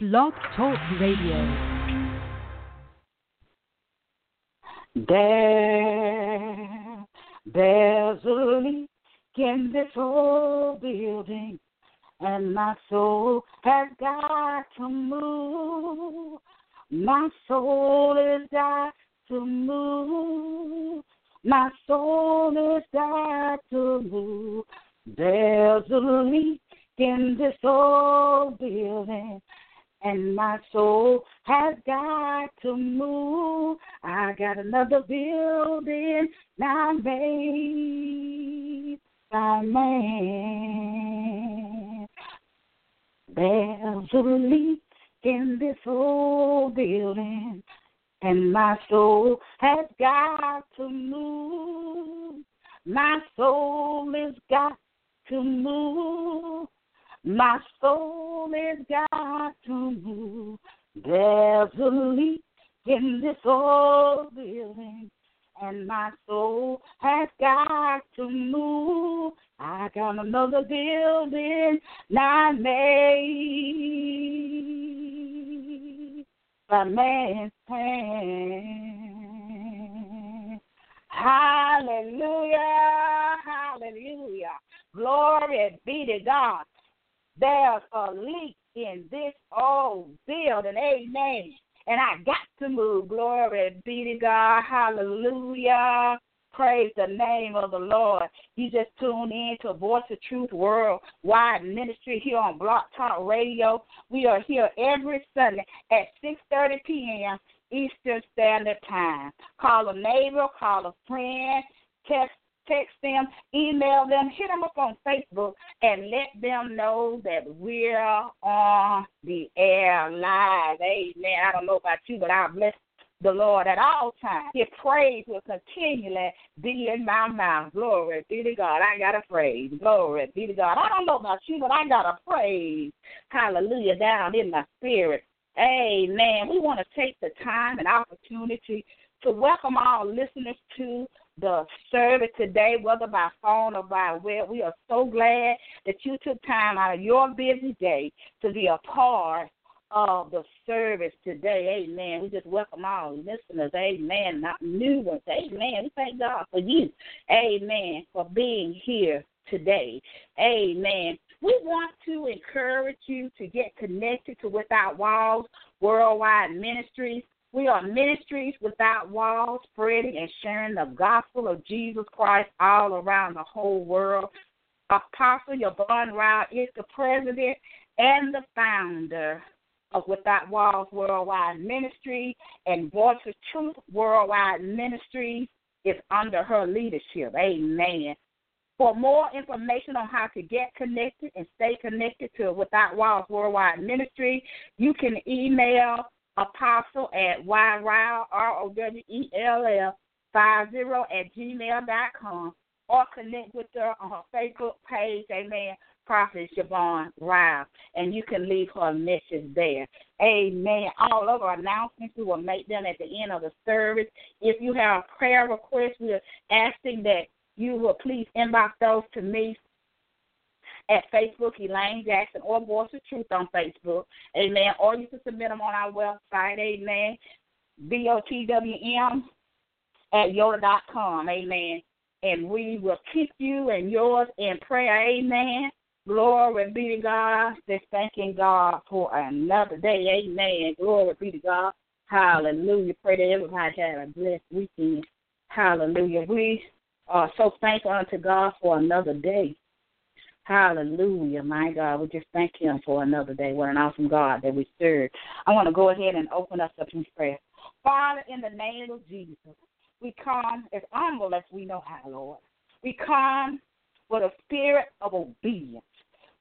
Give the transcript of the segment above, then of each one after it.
Blog Talk Radio. There, there's a leak in this old building, and my soul has got to move. My soul has got to move. My soul has got to move. There's a leak in this old building, and my soul has got to move. I got another building now made by man. There's a leak in this old building, and my soul has got to move. My soul has got to move. My soul has got to move. There's a leak in this old building, and my soul has got to move. I got another building not made by man's hand. Hallelujah, hallelujah. Glory be to God. There's a leak in this old building. Amen. And I got to move. Glory be to God. Hallelujah. Praise the name of the Lord. You just tune in to Voice of Truth Worldwide Ministry here on Blog Talk Radio. We are here every Sunday at 6.30 p.m. Eastern Standard Time. Call a neighbor, call a friend, text text them, email them, hit them up on Facebook, and let them know that we're on the air live. Amen. I don't know about you, but I bless the Lord at all times. His praise will continually be in my mouth. Glory be to God. I got a praise. Glory be to God. I don't know about you, but I got a praise. Hallelujah down in my spirit. Amen. We want to take the time and opportunity to welcome our listeners to the service today, whether by phone or by web. We are so glad that you took time out of your busy day to be a part of the service today. Amen. We just welcome all listeners. Amen. Not new ones. Amen. We thank God for you. Amen. For being here today. Amen. We want to encourage you to get connected to Without Walls Worldwide Ministries. We are ministries without walls, spreading and sharing the gospel of Jesus Christ all around the whole world. Apostle Yvonne Rao is the president and the founder of Without Walls Worldwide Ministry, and Voice of Truth Worldwide Ministry is under her leadership. Amen. For more information on how to get connected and stay connected to Without Walls Worldwide Ministry, you can email apostle at yrowell, R-O-W-E-L-L, 50 at gmail dot com or connect with her on her Facebook page, amen, Prophet Yvonne Rao, and you can leave her a message there. Amen. All of our announcements, we will make them at the end of the service. If you have a prayer request, we're asking that you will please inbox those to me at Facebook, Elaine Jackson, or Voice of Truth on Facebook. Amen. Or you can submit them on our website. Amen. VOTWM at Yoda.com. Amen. And we will keep you and yours in prayer. Amen. Glory be to God. Just thanking God for another day. Amen. Glory be to God. Hallelujah. Pray that everybody have a blessed weekend. Hallelujah. We are so thankful unto God for another day. Hallelujah, my God. We just thank Him for another day. What an awesome God that we serve. I want to go ahead and open us up in prayer. Father, in the name of Jesus, we come as humble as we know how, Lord. We come with a spirit of obedience.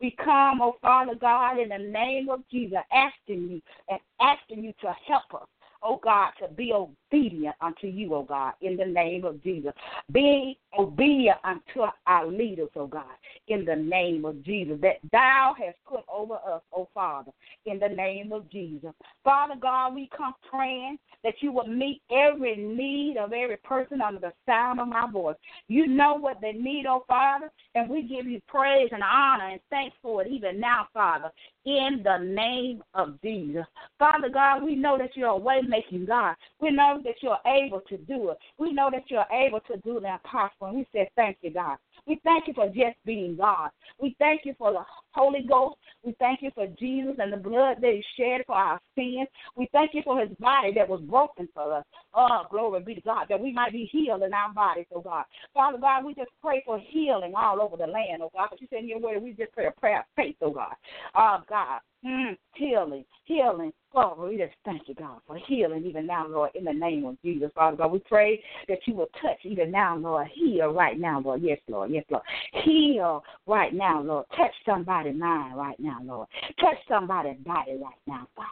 We come, oh Father God, in the name of Jesus, asking you and asking you to help us oh God, to be obedient unto you, oh God, in the name of Jesus. Be obedient unto our leaders, oh God, in the name of Jesus, that thou hast put over us, oh Father, in the name of Jesus. Father God, we come praying that you will meet every need of every person under the sound of my voice. You know what they need, oh Father, and we give you praise and honor and thanks for it even now, Father, in the name of Jesus. Father God, we know that you're a way making God. We know that you're able to do it. We know that you're able to do the impossible. And we say thank you, God. We thank you for just being God. We thank you for the Holy Ghost. We thank you for Jesus and the blood that He shed for our sins. We thank you for His body that was broken for us. Oh, glory be to God, that we might be healed in our bodies, oh God. Father God, we just pray for healing all over the land, oh God. But you said in your word, we just pray a prayer of faith, oh God. Oh God, mm, healing, healing, Father, we just thank you, God, for healing even now, Lord, in the name of Jesus, Father God. We pray that you will touch even now, Lord. Heal right now, Lord. Yes, Lord. Yes, Lord. Heal right now, Lord. Touch somebody's mind right now, Lord. Touch somebody's body right now, God,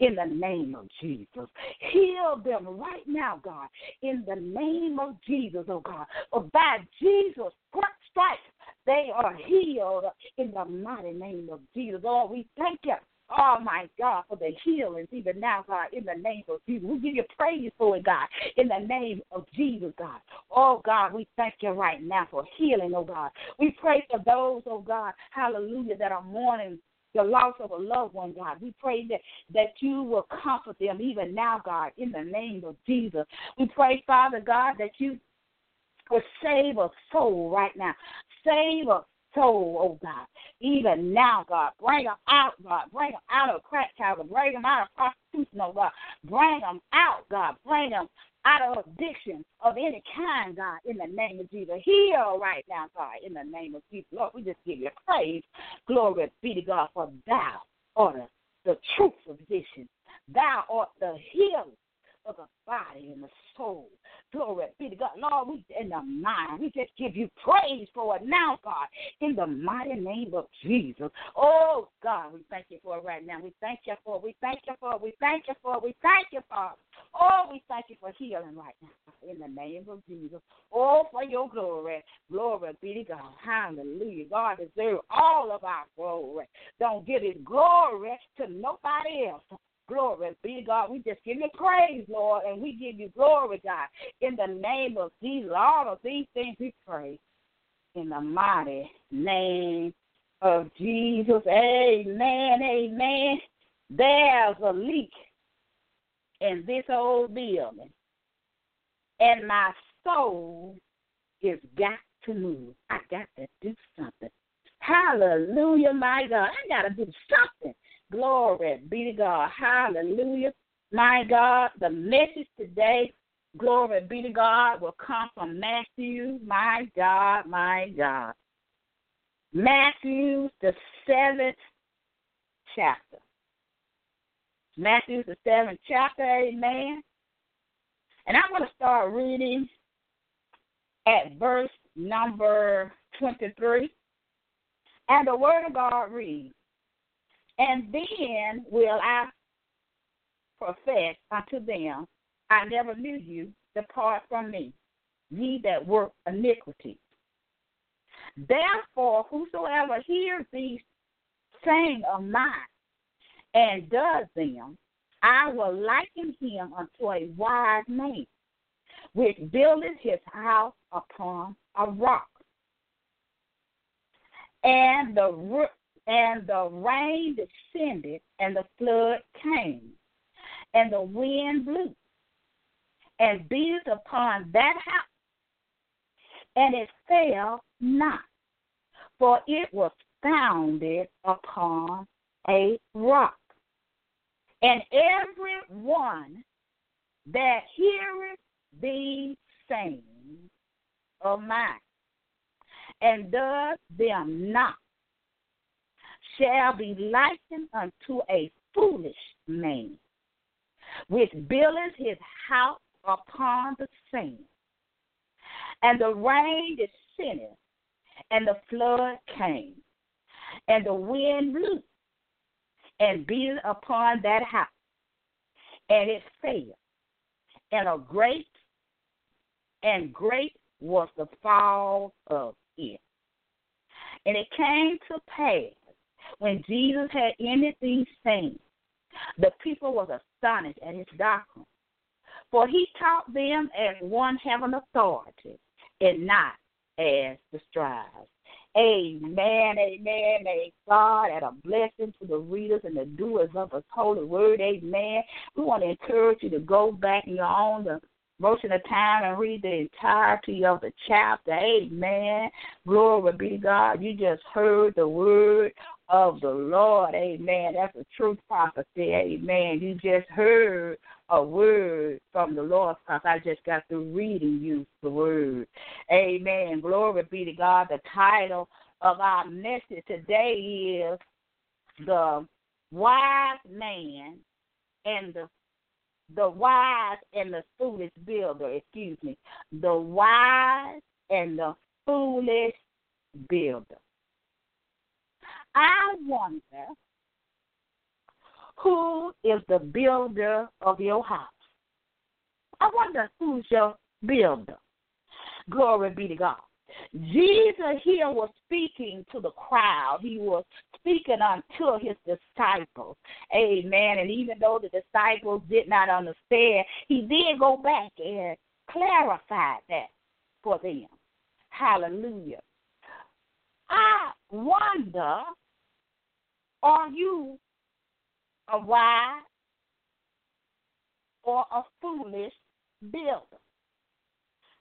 in the name of Jesus. Heal them right now, God, in the name of Jesus, oh God. For by Jesus' stripes, they are healed in the mighty name of Jesus. Lord, we thank you Oh my God, for the healings even now, God, in the name of Jesus. We give you praise for it, God, in the name of Jesus, God. Oh God, we thank you right now for healing, oh God. We pray for those, oh God, hallelujah, that are mourning the loss of a loved one, God. We pray that, that you will comfort them even now, God, in the name of Jesus. We pray, Father God, that you will save a soul right now. Save a soul, oh God. Even now, God, bring them out, God. Bring them out of crack house. Bring them out of prostitution, oh God. Bring them out, God. Bring them out of addiction of any kind, God, in the name of Jesus. Heal right now, God, in the name of Jesus. Lord, we just give you praise. Glory be to God, for thou art the true physician. Thou art the healer of the body and the soul. Glory be to God. Lord, we in the mind. We just give you praise for it now, God, in the mighty name of Jesus. Oh God, we thank you for it right now. We thank you for it. We thank you for it. We thank you for it. We thank you for it. Oh, we thank you for healing right now. In the name of Jesus. Oh, for your glory. Glory be to God. Hallelujah. God deserves all of our glory. Don't give his glory to nobody else. Glory be God. We just give you praise, Lord, and we give you glory, God. In the name of Jesus, all of these things we pray. In the mighty name of Jesus. Amen. Amen. There's a leak in this old building. And my soul is got to move. I got to do something. Hallelujah, my God. I got to do something. Glory be to God. Hallelujah. My God, the message today, glory be to God, will come from Matthew. My God, my God. Matthew, the seventh chapter. Matthew, the seventh chapter, amen. And I'm going to start reading at verse number 23. And the Word of God reads, and then will I profess unto them, I never knew you, depart from me, ye that work iniquity. Therefore, whosoever hears these saying of mine and does them, I will liken him unto a wise man, which buildeth his house upon a rock. And the and the rain descended, and the flood came, and the wind blew, and beat upon that house, and it fell not, for it was founded upon a rock. And every one that heareth these sayings of mine, and does them not, shall be likened unto a foolish man, which buildeth his house upon the sand. And the rain descended, and the flood came, and the wind blew, and beat upon that house, and it fell. And a great and great was the fall of it. And it came to pass when Jesus had ended these things, the people was astonished at his doctrine. For he taught them as one having authority, and not as the scribes. Amen, amen. May God add a blessing to the readers and the doers of His holy word. Amen. We want to encourage you to go back in your own devotion of time and read the entirety of the chapter. Amen. Glory be God. You just heard the word of the Lord. Amen. That's a true prophecy. Amen. You just heard a word from the Lord because I just got through reading you the word. Amen. Glory be to God. The title of our message today is The Wise Man and the the wise and the foolish builder, excuse me. The wise and the foolish builder. I wonder who is the builder of your house. I wonder who's your builder. Glory be to God. Jesus here was speaking to the crowd. He was speaking unto his disciples. Amen. And even though the disciples did not understand, he did go back and clarify that for them. Hallelujah. I wonder are you a wise or a foolish builder?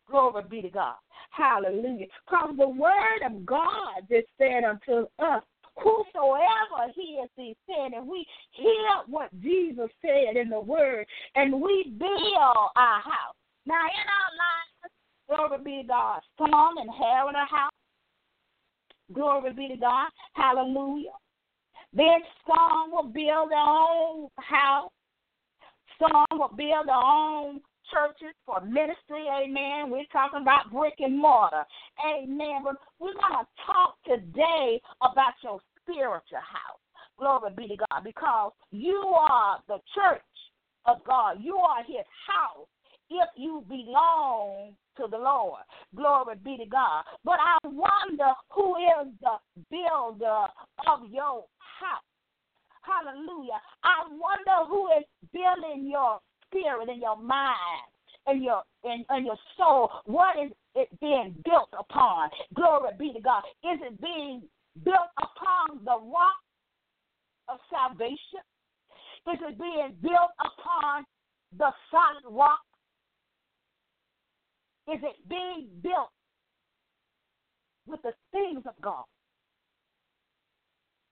Glory be to God. Hallelujah. Because the word of God is said unto us, whosoever hears these things, and we hear what Jesus said in the word, and we build our house. Now, in our lives, glory be to God, some inherit our house. Glory be to God. Hallelujah. Then some will build their own house. Some will build their own churches for ministry. Amen. We're talking about brick and mortar. Amen. But we're going to talk today about your spiritual house. Glory be to God. Because you are the church of God, you are his house if you belong to the Lord. Glory be to God. But I wonder who is the builder of your house. Hallelujah. I wonder who is building your spirit and your mind and your and, and your soul. What is it being built upon? Glory be to God. Is it being built upon the rock of salvation? Is it being built upon the solid rock? Is it being built with the things of God?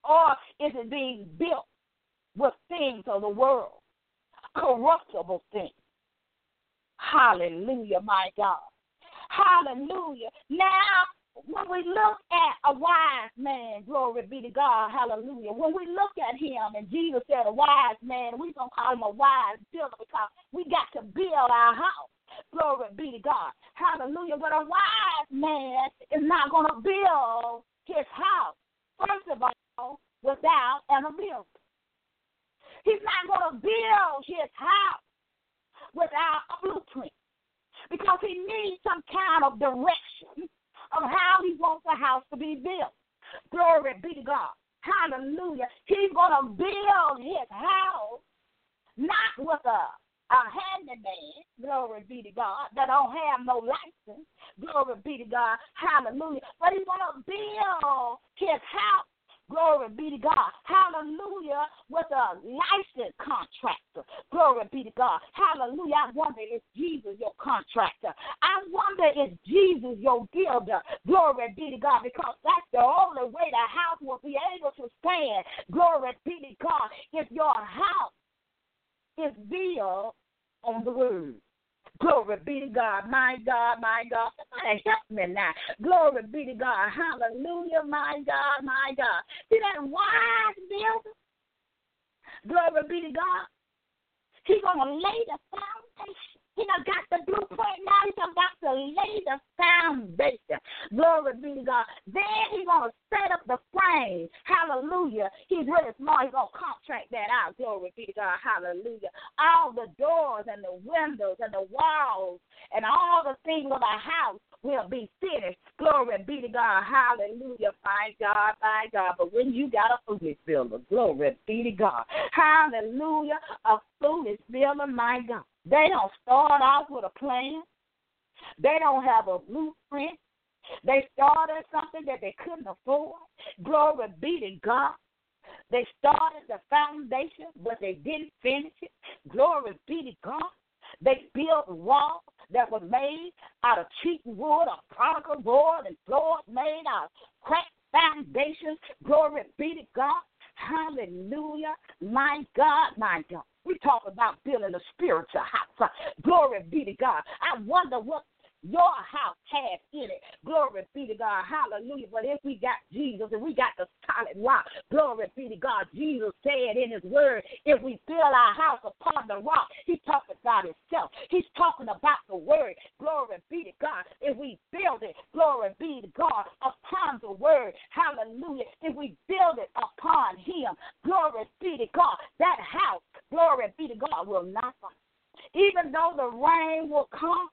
Or is it being built with things of the world, corruptible thing. Hallelujah, my God. Hallelujah. Now, when we look at a wise man, glory be to God, hallelujah. When we look at him, and Jesus said a wise man, we're going to call him a wise builder because we got to build our house. Glory be to God. Hallelujah. But a wise man is not going to build his house, first of all, without an builder. He's not going to build his house without a blueprint because he needs some kind of direction of how he wants the house to be built. Glory be to God. Hallelujah. He's going to build his house not with a a handyman, glory be to God, that don't have no license, glory be to God, hallelujah. But he's going to build his house, glory be to God, hallelujah, with a licensed contractor, glory be to God, hallelujah. I wonder if Jesus your contractor. I wonder if Jesus your builder, glory be to God, because that's the only way the house will be able to stand, glory be to God, if your house is built on the word. Glory be to God, my God, my God. Somebody help me now. Glory be to God. Hallelujah, my God, my God. See that wise builder? Glory be to God. He's going to lay the foundation. He done got the blueprint now. He He's about to lay the foundation. Glory be to God. Then he's going to set up the frame. Hallelujah. He's really smart. He's going to contract that out. Glory be to God. Hallelujah. All the doors and the windows and the walls and all the things of the house will be finished. Glory be to God. Hallelujah. My God, my God. But when you got a foolish builder, glory be to God. Hallelujah. A foolish builder, my God. They don't start off with a plan. They don't have a blueprint. They started something that they couldn't afford. Glory be to God. They started the foundation, but they didn't finish it. Glory be to God. They built walls that were made out of cheap wood or particle board and floors made out of cracked foundations. Glory be to God. Hallelujah. My God, my God. We talk about building a spiritual house. Glory be to God. I wonder what your house has in it. Glory be to God. Hallelujah. But if we got Jesus and we got the solid rock, glory be to God. Jesus said in his word, if we build our house upon the rock, he's talking about himself. He's talking about the word. Glory be to God. If we build it, glory be to God, upon the word. Hallelujah. If we build it upon him, glory be to God. That house, glory be to God, will not fall. Even though the rain will come,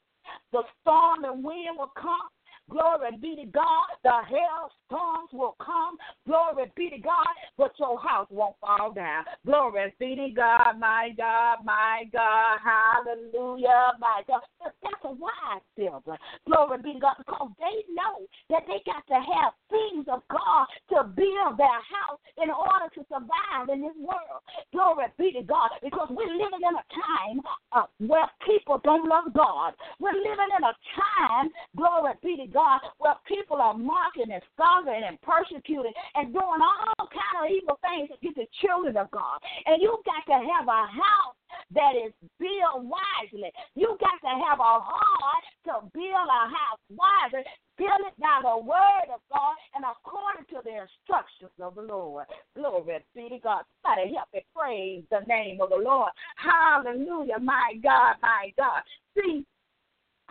the storm and wind will come. Glory be to God. The hailstorms will come. Glory be to God. But your house won't fall down. Glory be to God, my God, my God. Hallelujah, my God. That's a wise builder. Glory be to God. Because they know that they got to have things of God to build their house in order to survive in this world. Glory be to God. Because we're living in a time uh, where people don't love God. We're living in a time, glory be to God God, where people are mocking and scoffing and persecuting and doing all kind of evil things against the children of God. And you got to have a house that is built wisely. You got to have a heart to build a house wisely. Build it by the word of God and according to the instructions of the Lord. Glory be to God. Somebody help me praise the name of the Lord. Hallelujah. My God, my God. See,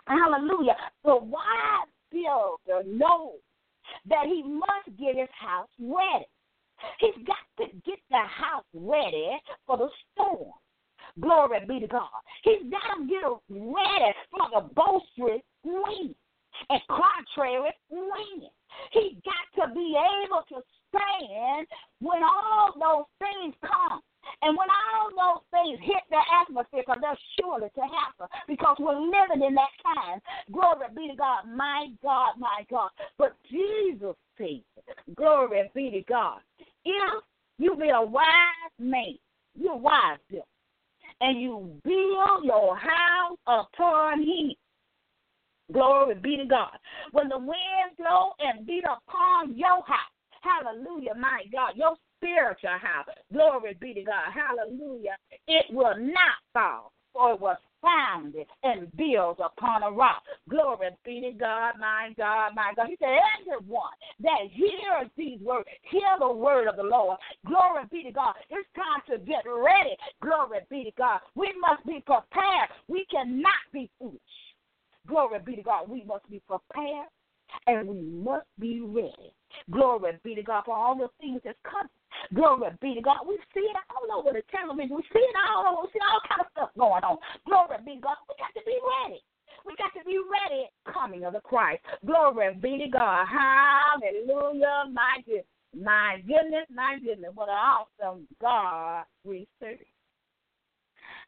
hallelujah. The wise builder knows that he must get his house ready. He's got to get the house ready for the storm. Glory be to God. He's got to get ready for the boisterous wind and contrary wind. He's got to be able to stand when all those things come. And when all those things hit the atmosphere, because they're surely to happen, because we're living in that time. Glory be to God, my God, my God. But Jesus said, glory be to God. If you be a wise man, you're wise, Bill, and you build your house upon him. Glory be to God. When the wind blow and beat upon your house, hallelujah, my God, your spiritual house. Glory be to God. Hallelujah. It will not fall, for it was founded and built upon a rock. Glory be to God, my God, my God. He said, everyone that hears these words, hear the word of the Lord. Glory be to God. It's time to get ready. Glory be to God. We must be prepared. We cannot be foolish. Glory be to God. We must be prepared and we must be ready. Glory be to God for all the things that's coming. Glory be to God. We see it all over the television. We see it all over. We see all kind of stuff going on. Glory be to God. We got to be ready. We got to be ready coming of the Christ. Glory be to God. Hallelujah. My goodness. My goodness, my goodness. What an awesome God we serve.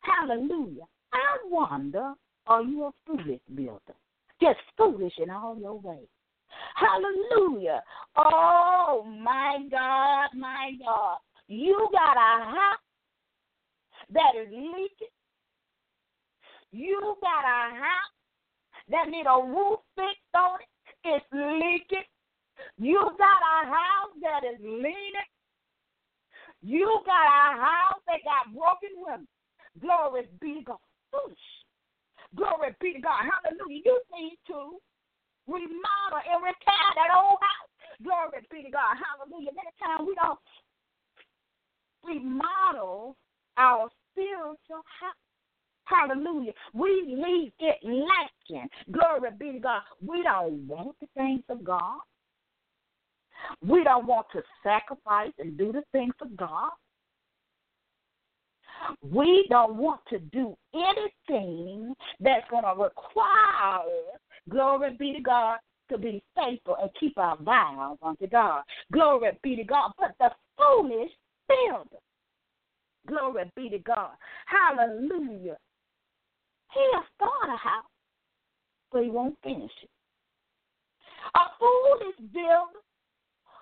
Hallelujah. I wonder, are you a foolish builder? Just foolish in all your ways. Hallelujah. Oh, my God, my God. You got a house that is leaking. You got a house that need a roof fixed on it. It's leaking. You got a house that is leaning. You got a house that got broken windows. Glory be to God. Glory be to God. Hallelujah. You need to remodel and repair that old house. Glory be to God. Hallelujah. Many times we don't remodel our spiritual house. Hallelujah. We leave it lacking. Glory be to God. We don't want the things of God. We don't want to sacrifice and do the things of God. We don't want to do anything that's going to require Glory be to God to be faithful and keep our vows unto God. Glory be to God. But the foolish builder. Glory be to God. Hallelujah. He'll start a house, but he won't finish it. A foolish builder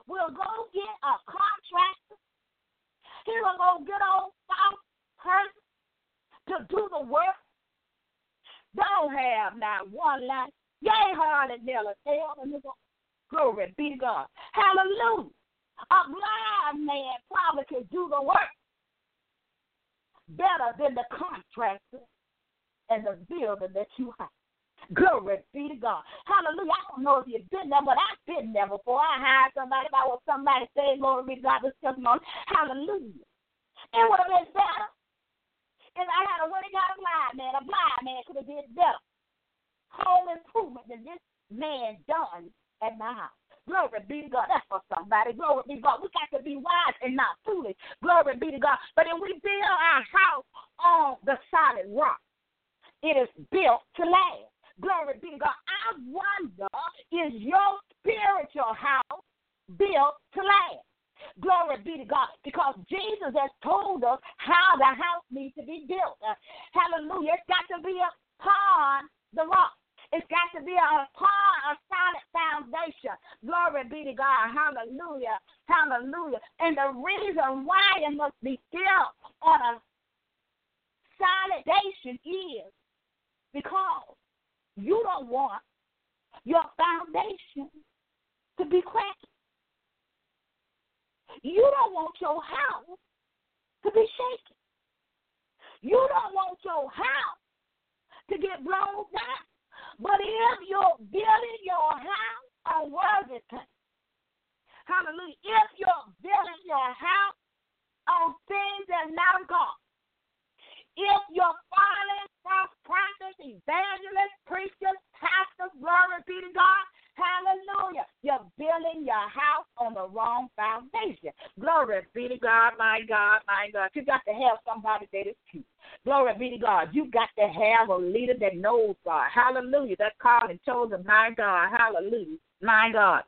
will go get a contractor. He will go get false person to do the work. Don't have not one life. Hardly never tell them Glory be to God. Hallelujah. A blind man probably can do the work better than the contractor and the builder that you have. Glory be to God. Hallelujah. I don't know if you've been there, but I've been there before. I hired somebody, if I was somebody saying, Glory be to God, this testimony. Hallelujah. It would have been better if I had a and got a blind man. A blind man could have did better. Home improvement than this man done at my house. Glory be to God. That's for somebody. Glory be to God. We got to be wise and not foolish. Glory be to God. But if we build our house on the solid rock, it is built to last. Glory be to God. I wonder, is your spiritual house built to last? Glory be to God. Because Jesus has told us how the house needs to be built. Uh, hallelujah. It's got to be upon the rock. It's got to be upon a solid foundation. Glory be to God. Hallelujah. Hallelujah. And the reason why it must be built on a solid foundation is because you don't want your foundation to be cracked. You don't want your house to be shaken. You don't want your house to get blown down. But if you're building your house on worthy things, hallelujah, if you're building your house on things that not God, if you're following false prophets, evangelists, preachers, pastors, glory be to God, hallelujah, you're building your house on the wrong foundation. Glory be to God, my God, my God. You got to have somebody that is true. Glory be to God. You got to have a leader that knows God. Hallelujah. That's called and chosen, my God. Hallelujah. My God.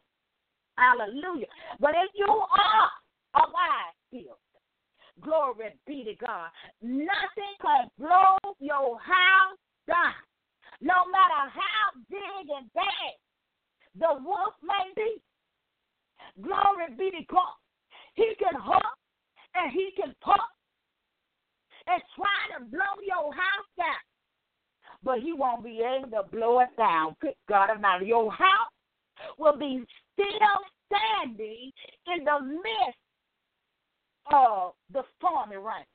Hallelujah. But if you are a wise field, Glory be to God. Nothing can blow your house down. No matter how big and bad the wolf may be. Glory be to God. He can huff and he can pop and try to blow your house down. But he won't be able to blow it down. Good God Almighty. Your house will be still standing in the midst of the stormy rain.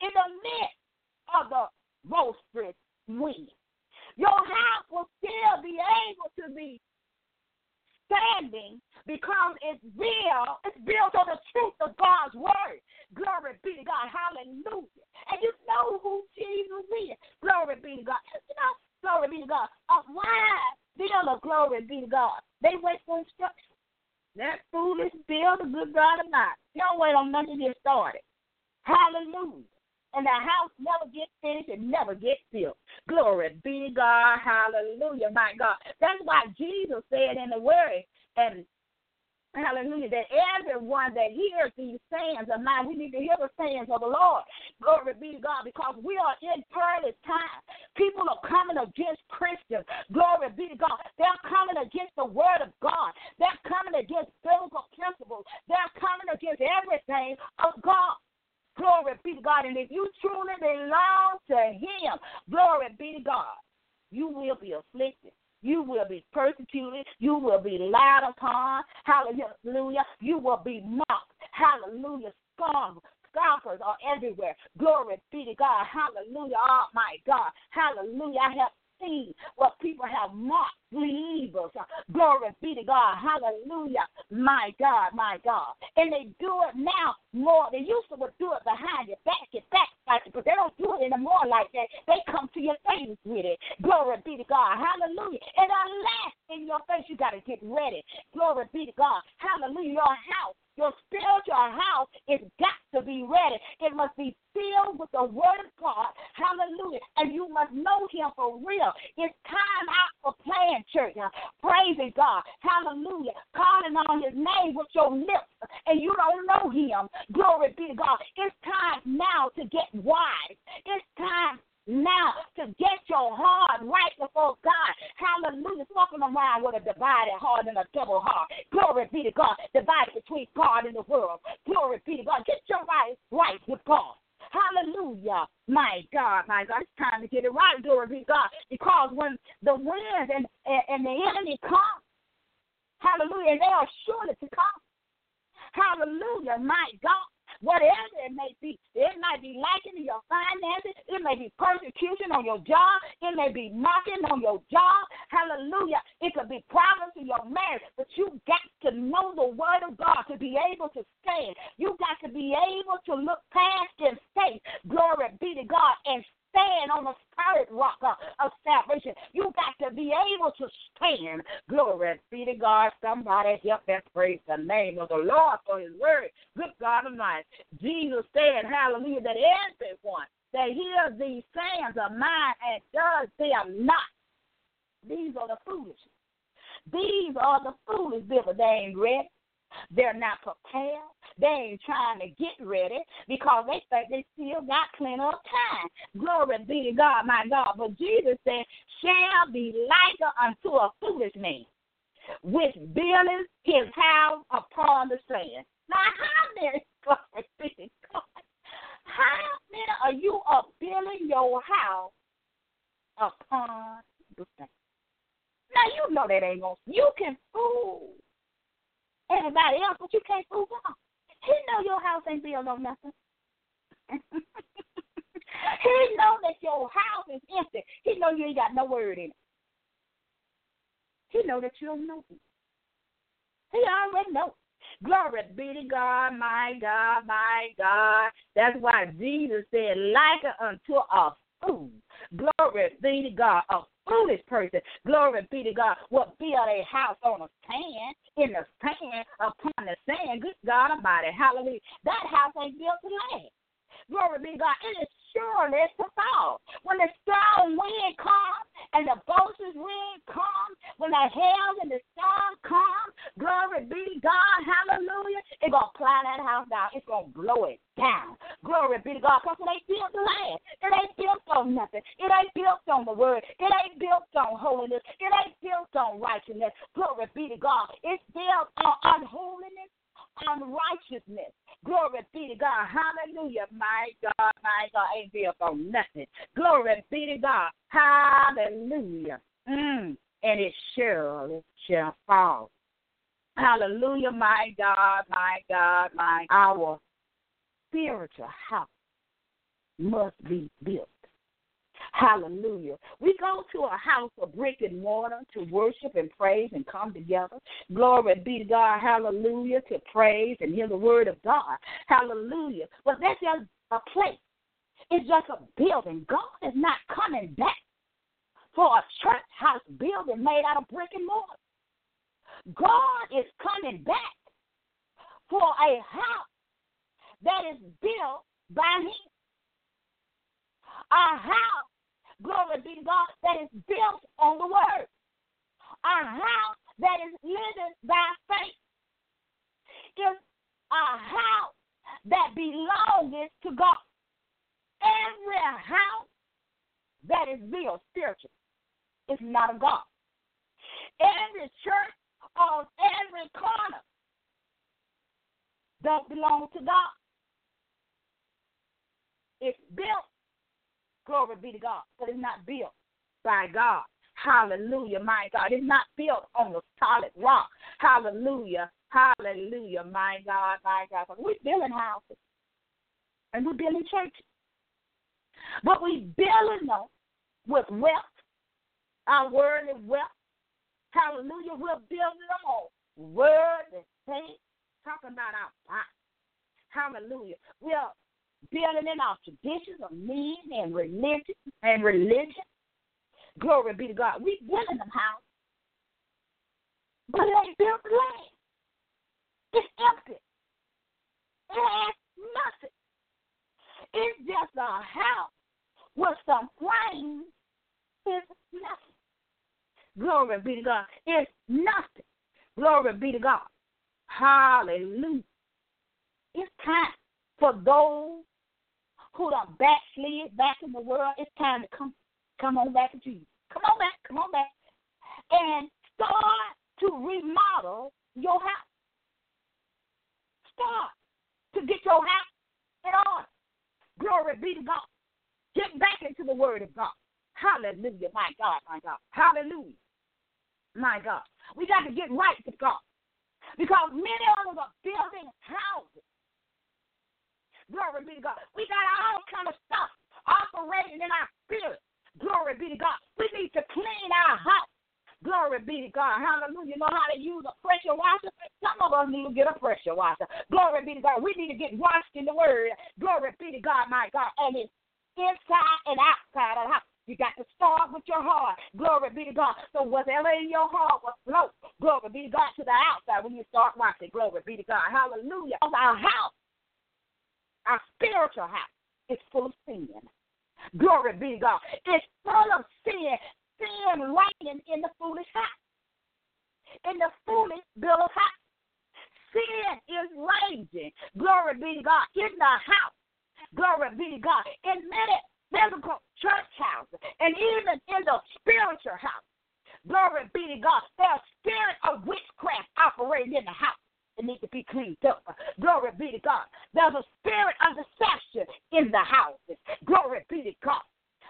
In the midst of the roasterous wind. Your house will still be able to be standing because it's real. It's built on the truth of God's word. Glory be to God. Hallelujah. And you know who Jesus is. Glory be to God. You know, glory be to God. A wise builder, glory be to God. They wait for instruction. That foolish builder, good God or not. Don't wait on nothing get started. Hallelujah. And the house never gets finished and never gets built. Glory be to God. Hallelujah, my God. That's why Jesus said in the word, and Hallelujah. That everyone that hears these sayings of mine, we need to hear the sayings of the Lord. Glory be to God, because we are in perilous times. People are coming against Christians. Glory be to God. They're coming against the word of God. They're coming against biblical principles. They're coming against everything of God. Glory be to God. And if you truly belong to Him, glory be to God, you will be afflicted. You will be persecuted. You will be lied upon. Hallelujah. You will be mocked. Hallelujah. Scorned. Scoffers are everywhere. Glory be to God. Hallelujah. Oh, my God. Hallelujah. I have seen what people have mocked believers. Glory be to God. Hallelujah. My God, my God. And they do it now more. They used to do it behind your back, your back, but they don't do it anymore like that. They come to your face with it. Glory be to God. Hallelujah. And unless in your face, you got to get ready. Glory be to God. Hallelujah. Your house your spiritual house is got to be ready. It must be filled with the word of God. Hallelujah. And you must know him for real. It's time out for playing church. Now, Praising God. Hallelujah. Calling on his name with your lips and you don't know him. Glory be to God. It's time now to get wise. It's time now to get your heart right before God. Hallelujah. Walking around with a divided heart and a double heart. Glory be to God, divided between God and the world. Glory be to God. Get your life right with God. Hallelujah. My God, my God. It's time to get it right. Glory be to God. Because when the winds and, and, and the enemy come, hallelujah, and they are surely to come. Hallelujah, my God whatever it may be. It might be lacking in your finances. It may be persecution on your job. It may be mocking on your job. Hallelujah. It could be problems in your marriage. But you got to know the word of God to be able to stand. You got to be able to look past in faith. Glory be to God and stand on the solid rock of salvation. You got to be able to stand. Glory be to God. Somebody help us praise the name of the Lord for his word. Good God of Almighty. Jesus said, hallelujah, that everyone that hears these sayings of mine and does them not, these are the foolish. These are the foolish people. They ain't ready. They're not prepared. They ain't trying to get ready because they think they still got plenty of time. Glory be to God, my God. But Jesus said, shall be liker unto a foolish man, which buildeth his house upon the sand. Now, how many, glory be to God, how many are you up building your house upon the sand? Now, you know that ain't going to, you can fool everybody else, but you can't fool God. He know your house ain't built on nothing. he know that your house is empty. He know you ain't got no word in it. He know that you don't know him. He already know. Glory be to God, my God, my God. That's why Jesus said, like unto a fool. Glory be to God, a foolish person, glory be to God, will build a house on a sand, in the sand, upon the sand. Good God Almighty, hallelujah. That house ain't built to last. Glory be God. It is surely to fall. When the strong wind comes and the boisterous wind comes, when the hail and the storm come, glory be God, hallelujah, it's going to plow that house down. It's going to blow it down. Glory be to God, because it ain't built to last. It ain't built on nothing. It ain't built on the word. It ain't built on holiness. It ain't built on righteousness. Glory be to God. It's built on unholiness unrighteousness. Glory be to God. Hallelujah. My God, my God, ain't built on nothing. Glory be to God. Hallelujah. Mm. And it surely shall fall. Hallelujah, my God, my God, my our spiritual house must be built. Hallelujah. We go to a house of brick and mortar to worship and praise and come together. Glory be to God. Hallelujah. To praise and hear the word of God. Hallelujah. But that's just a place. It's just a building. God is not coming back for a church house building made out of brick and mortar. God is coming back for a house that is built by Him. A house glory be God, that is built on the word. A house that is living by faith is a house that belongs to God. Every house that is built spiritual is not of God. Every church on every corner don't belong to God. It's built Glory be to God. But it's not built by God. Hallelujah, my God. It's not built on a solid rock. Hallelujah. Hallelujah, my God, my God. We're building houses and we're building churches. But we're building them with wealth, our worldly wealth. Hallelujah. We're building them on word and faith, talking about our body. Hallelujah. We're building in our traditions of men and religion and religion. Glory be to God. We building them house. But ain't built to last. It's empty. It has nothing. It's just a house with some flames. It's nothing. Glory be to God. It's nothing. Glory be to God. Hallelujah. It's time for those who done backslid back in the world, it's time to come come on back to Jesus. Come on back, come on back. And Start to remodel your house. Start to get your house in order. Glory be to God. Get back into the Word of God. Hallelujah, my God, my God. Hallelujah, my God. We got to get right with God because many of us are building houses. Glory be to God. We got all kind of stuff operating in our spirit. Glory be to God. We need to clean our house. Glory be to God. Hallelujah. You know how to use a pressure washer? Some of us need to get a pressure washer. Glory be to God. We need to get washed in the word. Glory be to God, my God. And it's inside and outside of the house. You got to start with your heart. Glory be to God. So whatever in your heart will flow. Glory be to God to the outside when you start washing. Glory be to God. Hallelujah. Our house, our spiritual house, is full of sin. Glory be God. It's full of sin. Sin reigning in the foolish house. In the foolish bill of house. Sin is raging. Glory be God. In the house. Glory be God. In many physical church houses and even in the spiritual house. Glory be to God. There's spirit of witchcraft operating in the house. It needs to be cleaned up. Glory be to God. There's a spirit of deception in the houses. Glory be to God.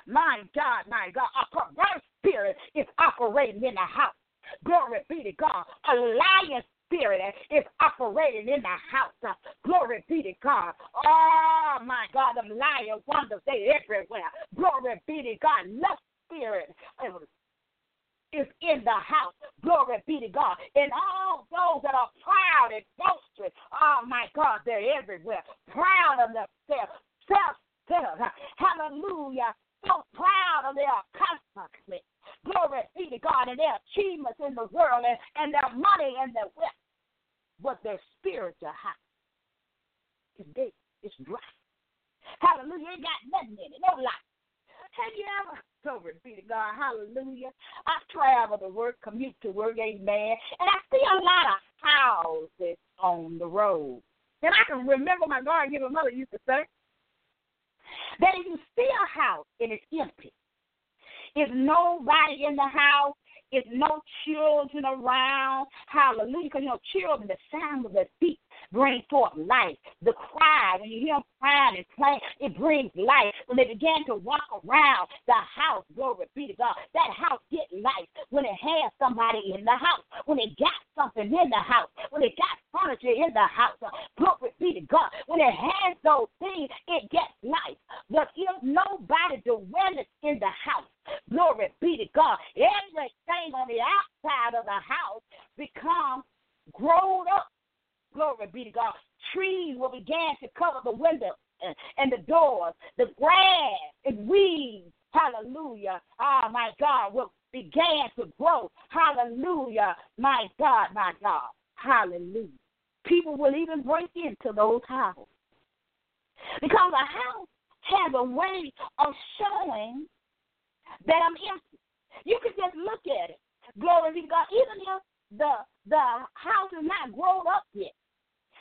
My God, my God, a perverse spirit is operating in the house. Glory be to God. A lying spirit is operating in the house. Glory be to God. Oh my God, the liar wonders they everywhere. Glory be to God. Lust spirit is in the house. Glory be to God. And all those that are proud and boastful, oh my God, they're everywhere. Proud of themselves, self-centered. Hallelujah. So proud of their accomplishments. Glory be to God and their achievements in the world and, and their money and their wealth. But their spiritual house is dead. It's dry. Hallelujah. Ain't got nothing in it. No life. Have you ever Glory be to God. Hallelujah. I travel to work, commute to work, amen. And I see a lot of houses on the road. And I can remember my guardian mother used to say that if you see a house and it's empty, if nobody in the house, if no children around, hallelujah, because you know, children, the sound of their feet bring forth life. The cry, when you hear them crying and playing, it brings life. When they begin to walk around the house, glory be to God, that house get life. When it has somebody in the house, when it got something in the house, when it got furniture in the house, glory be to God. When it has those things, it gets life. But if nobody dwells in the house, glory be to God, everything on the outside of the house becomes grown up Glory be to God. Trees will begin to cover the windows and the doors. The grass and weeds, hallelujah, ah, my God, will begin to grow. Hallelujah, my God, my God, hallelujah. People will even break into those houses. Because a house has a way of showing that I'm empty. You can just look at it. Glory be to God. Even if the the house is not grown up yet.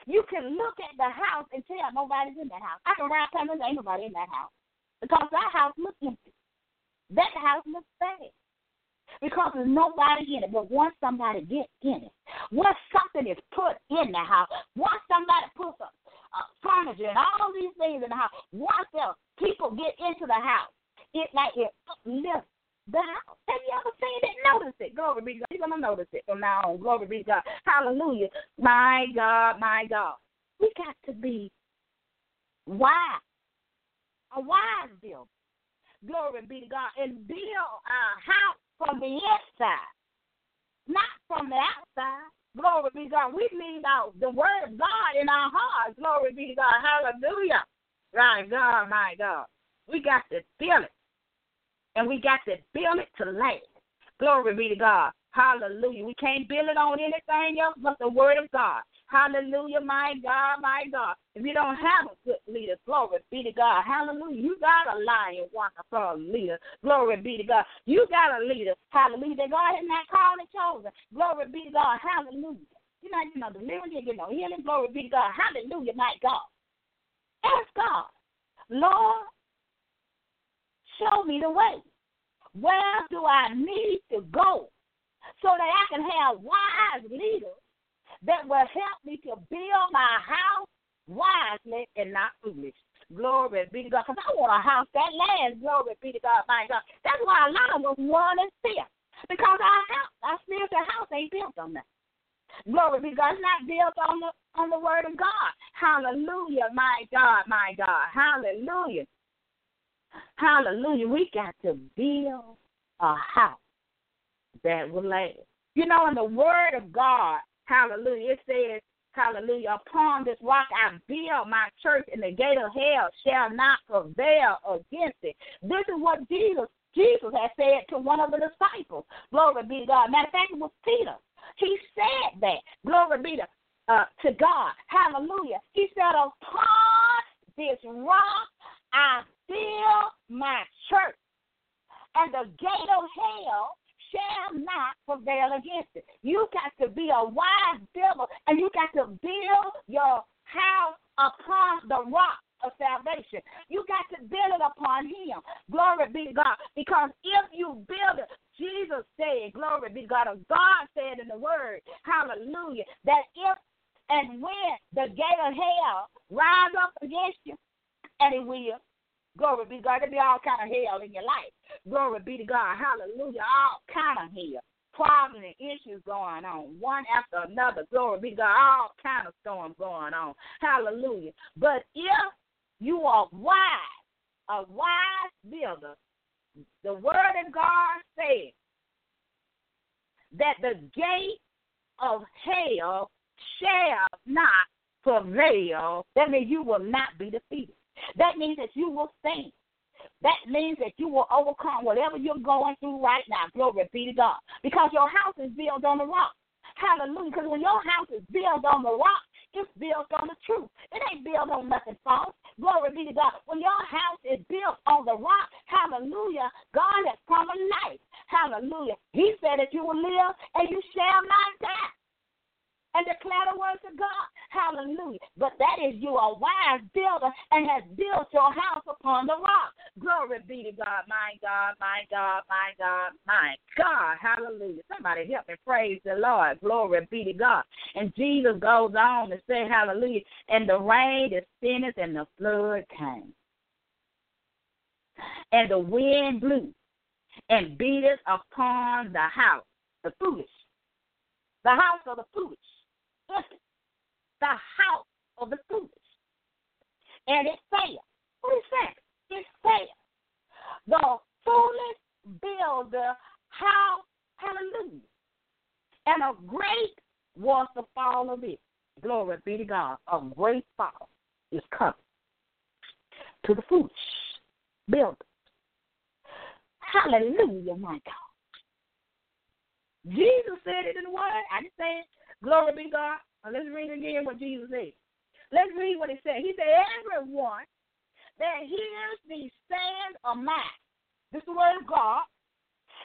You can look at the house and tell nobody's in that house. I can ride and ain't nobody in that house. Because that house looks empty. That house looks bad. Because there's nobody in it. But once somebody gets in it, once something is put in the house, once somebody puts a furniture and all these things in the house, once the people get into the house, it like it uplifts the house. Have you ever seen it? Glory be to God. You're going to notice it from now on. Glory be to God. Hallelujah. My God, my God. We got to be wise. A wise builder. Glory be to God. And build our house from the inside, not from the outside. Glory be to God. We need out the word of God in our hearts. Glory be to God. Hallelujah. My God, my God. We got to feel it and we got to build it to last. Glory be to God. Hallelujah. We can't build it on anything else but the word of God. Hallelujah, my God, my God. If you don't have a good leader, glory be to God. Hallelujah. You got a lion walking for a leader. Glory be to God. You got a leader. Hallelujah. That God has not called and chosen. Glory be to God. Hallelujah. You know, you know, deliverance, you know, healing. Glory be to God. Hallelujah, my God. Ask God, Lord, Show me the way. Where do I need to go so that I can have wise leaders that will help me to build my house wisely and not foolish. Glory be to God. Because I want a house that lasts. Glory be to God, my God. That's why a lot of us want and fear. Because our house, our spiritual house ain't built on that. Glory be to God. It's not built on the on the word of God. Hallelujah, my God, my God. Hallelujah. Hallelujah. We got to build a house that will last. You know, in the word of God, hallelujah, it says, hallelujah, upon this rock I build my church, and the gate of hell shall not prevail against it. This is what Jesus Jesus had said to one of the disciples. Glory be to God. Matter of fact, it was Peter. He said that. Glory be to uh, to God. Hallelujah. He said, Upon this rock I build my church, and the gate of hell shall not prevail against it. You got to be a wise builder, and you got to build your house upon the rock of salvation. You got to build it upon Him. Glory be to God. Because if you build it, Jesus said, Glory be to God, or God said in the Word, Hallelujah, that if and when the gate of hell rise up against you, and it will, glory be to God, there'll be all kind of hell in your life. Glory be to God, hallelujah, all kind of hell problems and issues going on, one after. Glory be God, all kind of storms going on. Hallelujah. But if you are wise, a wise builder, the word of God says that the gate of hell shall not prevail. That means you will not be defeated. That means that you will stand. That means that you will overcome whatever you're going through right now. Glory be to God. Because your house is built on the rock. Hallelujah. Because when your house is built on the rock, it's built on the truth. It ain't built on nothing false. Glory be to God. When your house is built on the rock, hallelujah, God has promised life. Hallelujah. He said that you will live and you shall not die and declare the words of God. Hallelujah. But that is you, a wise builder, and has built your house upon the rock. Glory be to God, my God, my God, my God, my God. Hallelujah. Somebody help me praise the Lord. Glory be to God. And Jesus goes on to say, Hallelujah. And the rain descended and the flood came. And the wind blew and beat it upon the house, the foolish. The house of the foolish the house of the foolish. And it said, what is that? It said, the foolish builder house, hallelujah. And a great was the fall of it. Glory be to God. A great fall is coming to the foolish builders. Hallelujah, my God. Jesus said it in the word. I didn't say it. Glory be God. Now let's read again what Jesus said. Let's read what he said. He said, Everyone that hears these stand of mine, this is the word of God,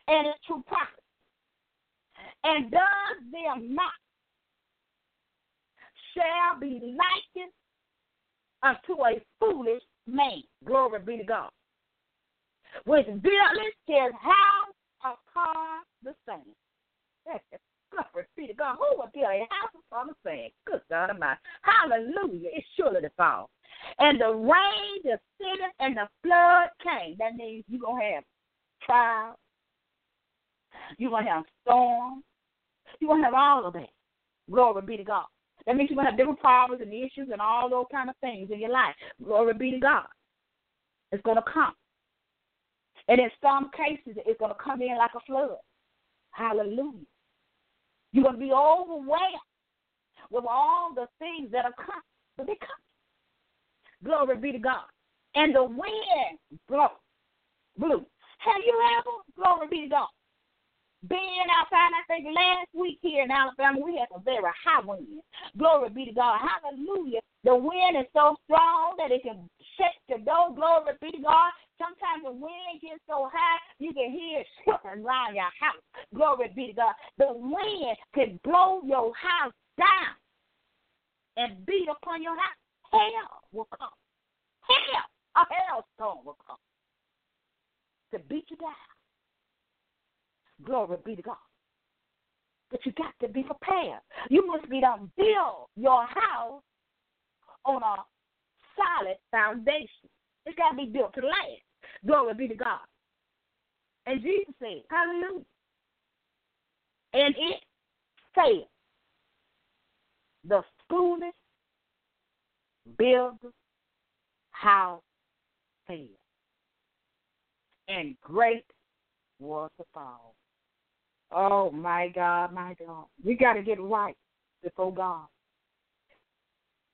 and it's true prophet, and does them not, shall be likened unto a foolish man. Glory be to God. Which buildeth his house upon the sand. Glory be to God. Who will build a house upon the sand? Good God Almighty. Hallelujah. It's surely to fall. And the rain descended and the flood came. That means you're going to have trials. You're going to have storms. You're going to have all of that. Glory be to God. That means you're going to have different problems and issues and all those kind of things in your life. Glory be to God. It's going to come. And in some cases, it's going to come in like a flood. Hallelujah. You're going to be overwhelmed with all the things that are coming. But they come. Glory be to God. And the wind blow, blew. Have you ever, glory be to God, been outside, I think last week here in Alabama, we had a very high wind. Glory be to God. Hallelujah. The wind is so strong that it can shake the door. Glory be to God. Sometimes the wind gets so high you can hear it shaking around your house. Glory be to God. The wind can blow your house down and beat upon your house. Hell will come. Hell, a hailstorm will come to beat you down. Glory be to God. But you got to be prepared. You must be done build your house on a solid foundation. It's got to be built to last. Glory be to God. And Jesus said, Hallelujah. And it said, the foolish build house fail. And great was the fall. Oh my God, my God. We got to get right before God.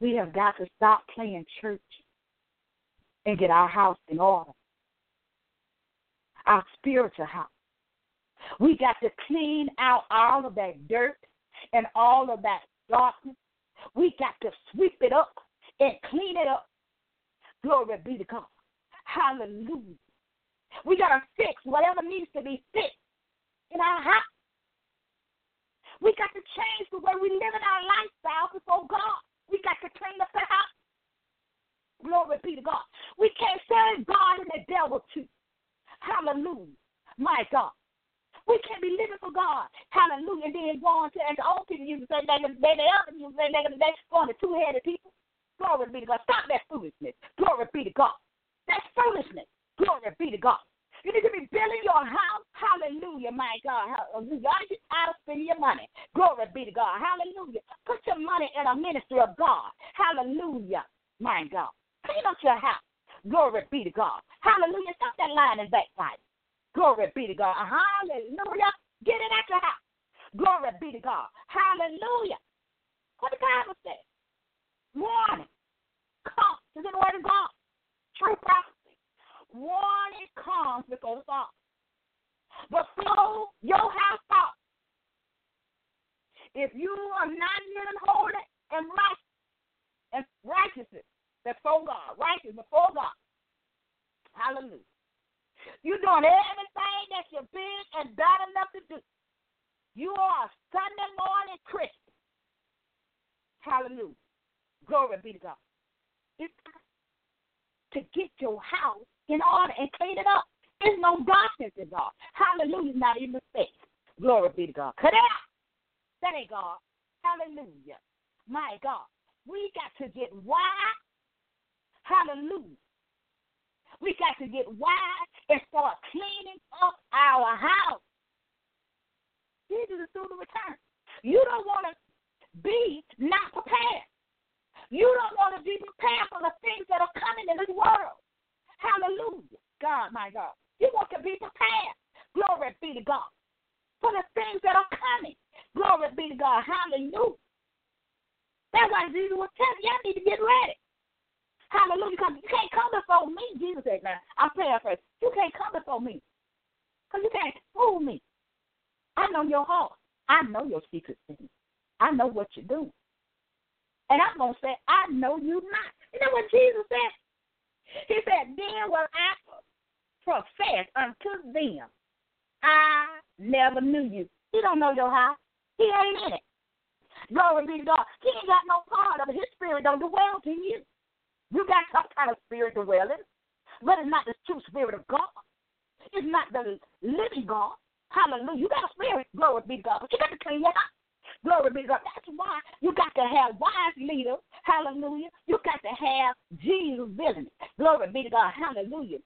We have got to stop playing church and get our house in order. Our spiritual house. We got to clean out all of that dirt and all of that darkness. We got to sweep it up and clean it up. Glory be to God. Hallelujah. We got to fix whatever needs to be fixed in our house. We got to change the way we live in our lifestyle before God. We got to clean up the house. Glory be to God. We can't serve God and the devil too. Hallelujah. My God. We can't be living for God. Hallelujah. And then going to, and the old people used to say negative, they, the other to say negative, they going to two headed people. Glory be to God. Stop that foolishness. Glory be to God. That's foolishness. Glory be to God. You need to be building your house. Hallelujah, my God. Hallelujah. Of spending your money. Glory be to God. Hallelujah. Put your money in a ministry of God. Hallelujah, my God. Clean up your house. Glory be to God. Hallelujah. Stop that lying and backbiting. Glory be to God. Hallelujah. Get it out your house. Glory be to God. Hallelujah. What the Bible says. Warning. Come. Is in the word of God. True prophecy. Warning comes before the fall. Before your house falls. If you are not living holy and right and righteousness before God, righteous before God. Hallelujah. You're doing everything that you're big and bad enough to do. You are a Sunday morning Christian. Hallelujah. Glory be to God. It's to get your house in order and clean it up. There's no darkness in God. Hallelujah. Not even mistake. Glory be to God. Cut it out. That ain't God. Hallelujah. My God. We got to get wise. Hallelujah. We got to get wise and start cleaning up our house. Jesus is soon to return. You don't want to be not prepared. You don't want to be prepared for the things that are coming in this world. Hallelujah. God, my God. You want to be prepared. Glory be to God. For the things that are coming. Glory be to God. Hallelujah. That's why Jesus was telling you, I need to get ready. Hallelujah. Because you can't come before me. Jesus said, now, I'm paraphrasing. You can't come before me. Because you can't fool me. I know your heart. I know your secret things. I know what you're doing. And I'm going to say, I know you not. You know what Jesus said? He said, Then will I profess unto them, I never knew you. He don't know your heart. He ain't in it. Glory be to God. He ain't got no part of it. His spirit don't dwell in you. You got some kind of spirit dwelling, but it's not the true spirit of God. It's not the living God. Hallelujah. You got a spirit, glory be to God, but you got to clean your house. Glory be to God. That's why you got to have wise leaders. Hallelujah. You got to have Jesus villain. Glory be to God. Hallelujah.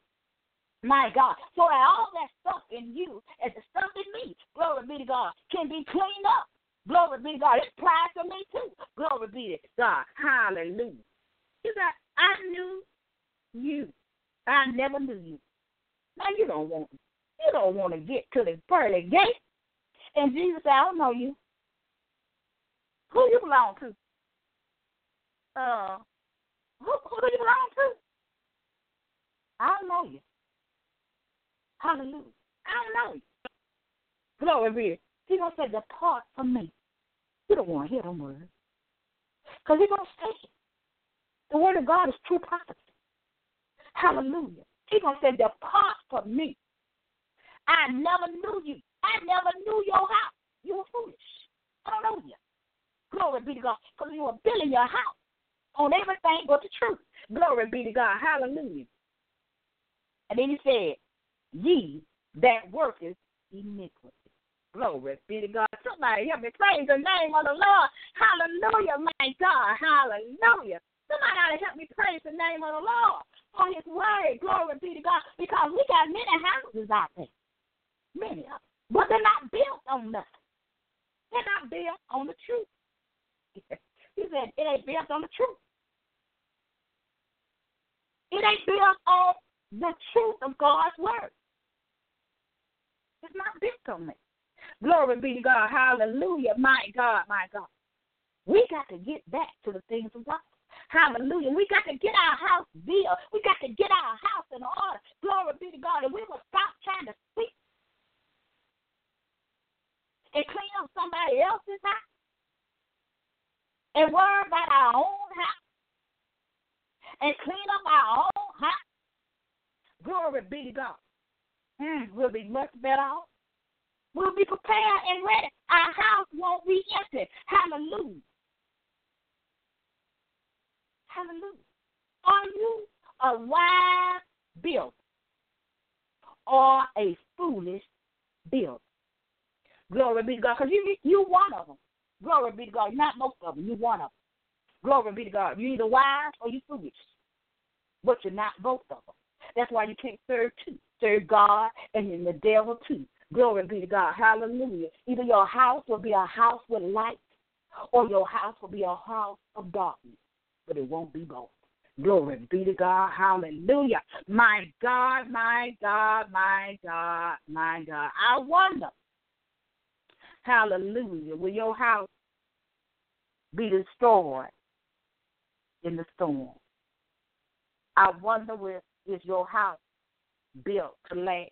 My God. So all that stuff in you and the stuff in me, glory be to God, can be cleaned up. Glory be to God. It applies to me too. Glory be to God. Hallelujah. You got, I knew you. I never knew you. Now you don't want you don't want to get to the pearly gate. And Jesus said, I don't know you. Who you belong to? Uh, who, who do you belong to? I don't know you. Hallelujah. I don't know you. Glory be. He's going to say, Depart from me. You don't want to hear them words. Because he's going to say it. The word of God is true prophecy. Hallelujah. He's going to say, Depart from me. I never knew you. I never knew your house. You were foolish. You. Glory be to God. Because you were building your house on everything but the truth. Glory be to God. Hallelujah. And then he said, Ye that worketh iniquity. Glory be to God. Somebody help me praise the name of the Lord. Hallelujah, my God. Hallelujah. Somebody ought to help me praise the name of the Lord for his word. Glory be to God. Because we got many houses out there. Many of them. But they're not built on nothing. They're not built on the truth. he said it ain't built on the truth. It ain't built on the truth of God's word. It's not built on it. Glory be to God. Hallelujah. My God, my God. We got to get back to the things of God. Hallelujah. We got to get our house built. We got to get our house in order. Glory be to God. And we will stop trying to speak and clean up somebody else's house and worry about our own house and clean up our own house. Glory be to God. Mm, we'll be much better off. We'll be prepared and ready. Our house won't be empty. Hallelujah. Hallelujah. Are you a wise builder or a foolish builder? Glory be to God. Because you, you one of them. Glory be to God. Not most of them. You one of them. Glory be to God. You're either wise or you foolish. But you're not both of them. That's why you can't serve two. Serve God and then the devil too. Glory be to God. Hallelujah. Either your house will be a house with light or your house will be a house of darkness. But it won't be both. Glory be to God. Hallelujah. My God, my God, my God, my God. I wonder, hallelujah, will your house be destroyed in the storm? I wonder, will, is your house built to last?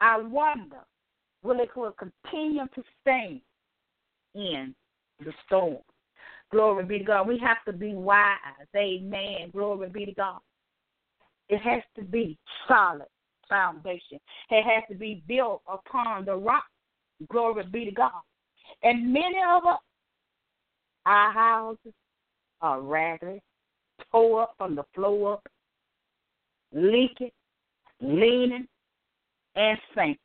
I wonder, will it will continue to stay in the storm? Glory be to God. We have to be wise. Amen. Glory be to God. It has to be solid foundation. It has to be built upon the rock. Glory be to God. And many of us, our houses are raggedy, tore up from the floor up, leaking, leaning, and sinking.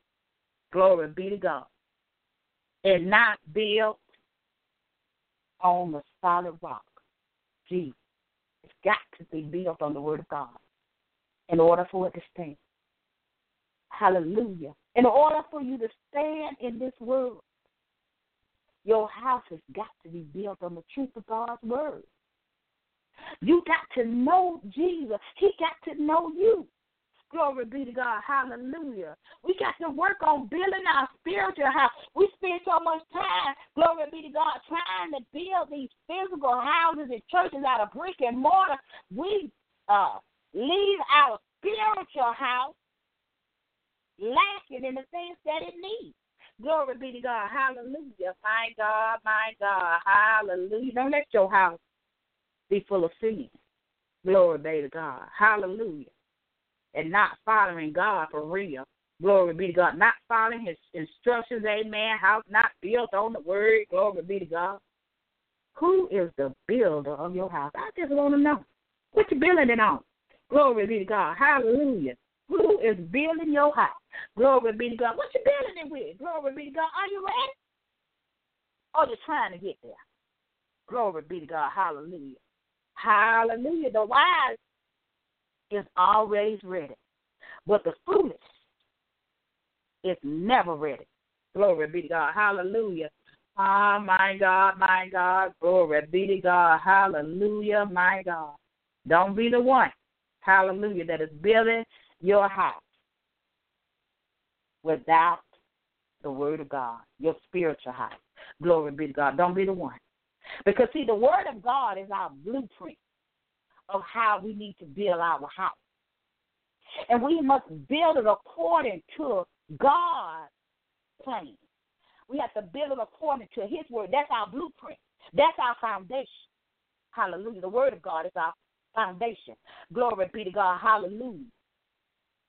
Glory be to God. And not built on the solid rock. Jesus. It's got to be built on the word of God in order for it to stand. Hallelujah. In order for you to stand in this world, your house has got to be built on the truth of God's word. You got to know Jesus. He got to know you. Glory be to God. Hallelujah. We got to work on building our spiritual house. We spend so much time, glory be to God, trying to build these physical houses and churches out of brick and mortar. We uh, leave our spiritual house lacking in the things that it needs. Glory be to God. Hallelujah. My God, my God. Hallelujah. Don't let your house be full of sin. Glory be to God. Hallelujah and not following God for real. Glory be to God. Not following his instructions, amen. House not built on the word. Glory be to God. Who is the builder of your house? I just want to know. What you building it on? Glory be to God. Hallelujah. Who is building your house? Glory be to God. What you building it with? Glory be to God. Are you ready? Or you trying to get there? Glory be to God. Hallelujah. Hallelujah. The wise is always ready. But the foolish is never ready. Glory be to God. Hallelujah. Ah, oh, my God, my God. Glory be to God. Hallelujah, my God. Don't be the one, hallelujah, that is building your house without the word of God, your spiritual house. Glory be to God. Don't be the one. Because, see, the word of God is our blueprint of how we need to build our house. And we must build it according to God's plan. We have to build it according to His word. That's our blueprint. That's our foundation. Hallelujah. The word of God is our foundation. Glory be to God. Hallelujah.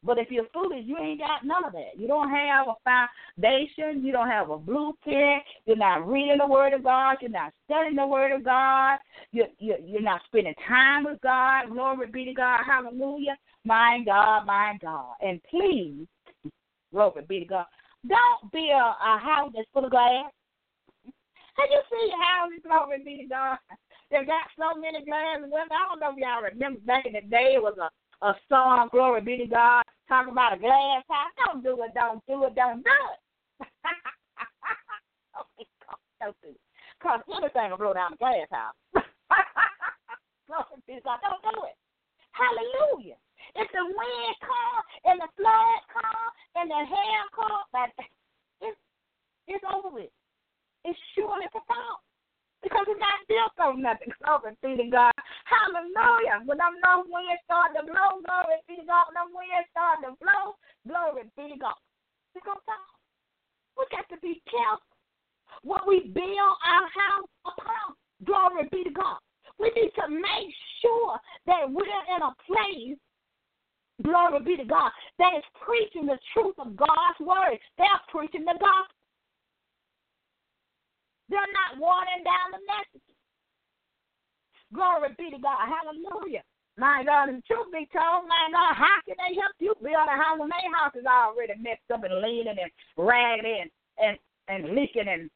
But if you're foolish, you ain't got none of that. You don't have a foundation. You don't have a blueprint. You're not reading the Word of God. You're not studying the Word of God. You're, you're, you're not spending time with God. Glory be to God. Hallelujah. My God, my God. And please, glory be to God, Don't build a house that's full of glass. Have you seen houses, glory be to God? They got so many glass Well, I don't know if y'all remember back in the day it was a, a song, glory be to God, talking about a glass house. Don't do it, don't do it, don't do it. don't do it. Because anything will blow down the glass house. glory be to God. Don't do it. Hallelujah. If the wind comes and the flood comes and the hail comes, it's, it's over with. It's surely performed. Because it's not built on nothing. Glory be to God. Hallelujah. When them north winds start to blow, glory be to God. When winds start to blow, glory be to God. We got to be careful what we build our house upon. Glory be to God. We need to make sure that we're in a place glory be to God, that is preaching the truth of God's word. They're preaching the gospel. They're not watering down the message. Glory be to God. Hallelujah. My God, and truth be told, my God, how can they help you build a house when their house is already messed up and leaning and raggedy and, and, and leaking and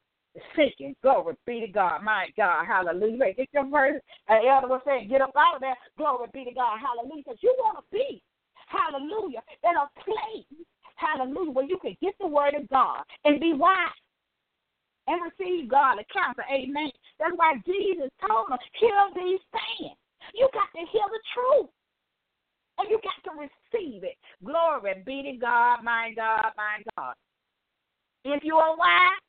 sinking. Glory be to God. My God. Hallelujah. Get your verse. Uh, Elder was saying, get up out of there. Glory be to God. Hallelujah. Because you want to be, hallelujah, in a place, hallelujah, where you can get the word of God and be wise and receive God a counsel. Amen. That's why Jesus told them, hear these things. You got to hear the truth. And you got to receive it. Glory be to God, my God, my God. If you are wise,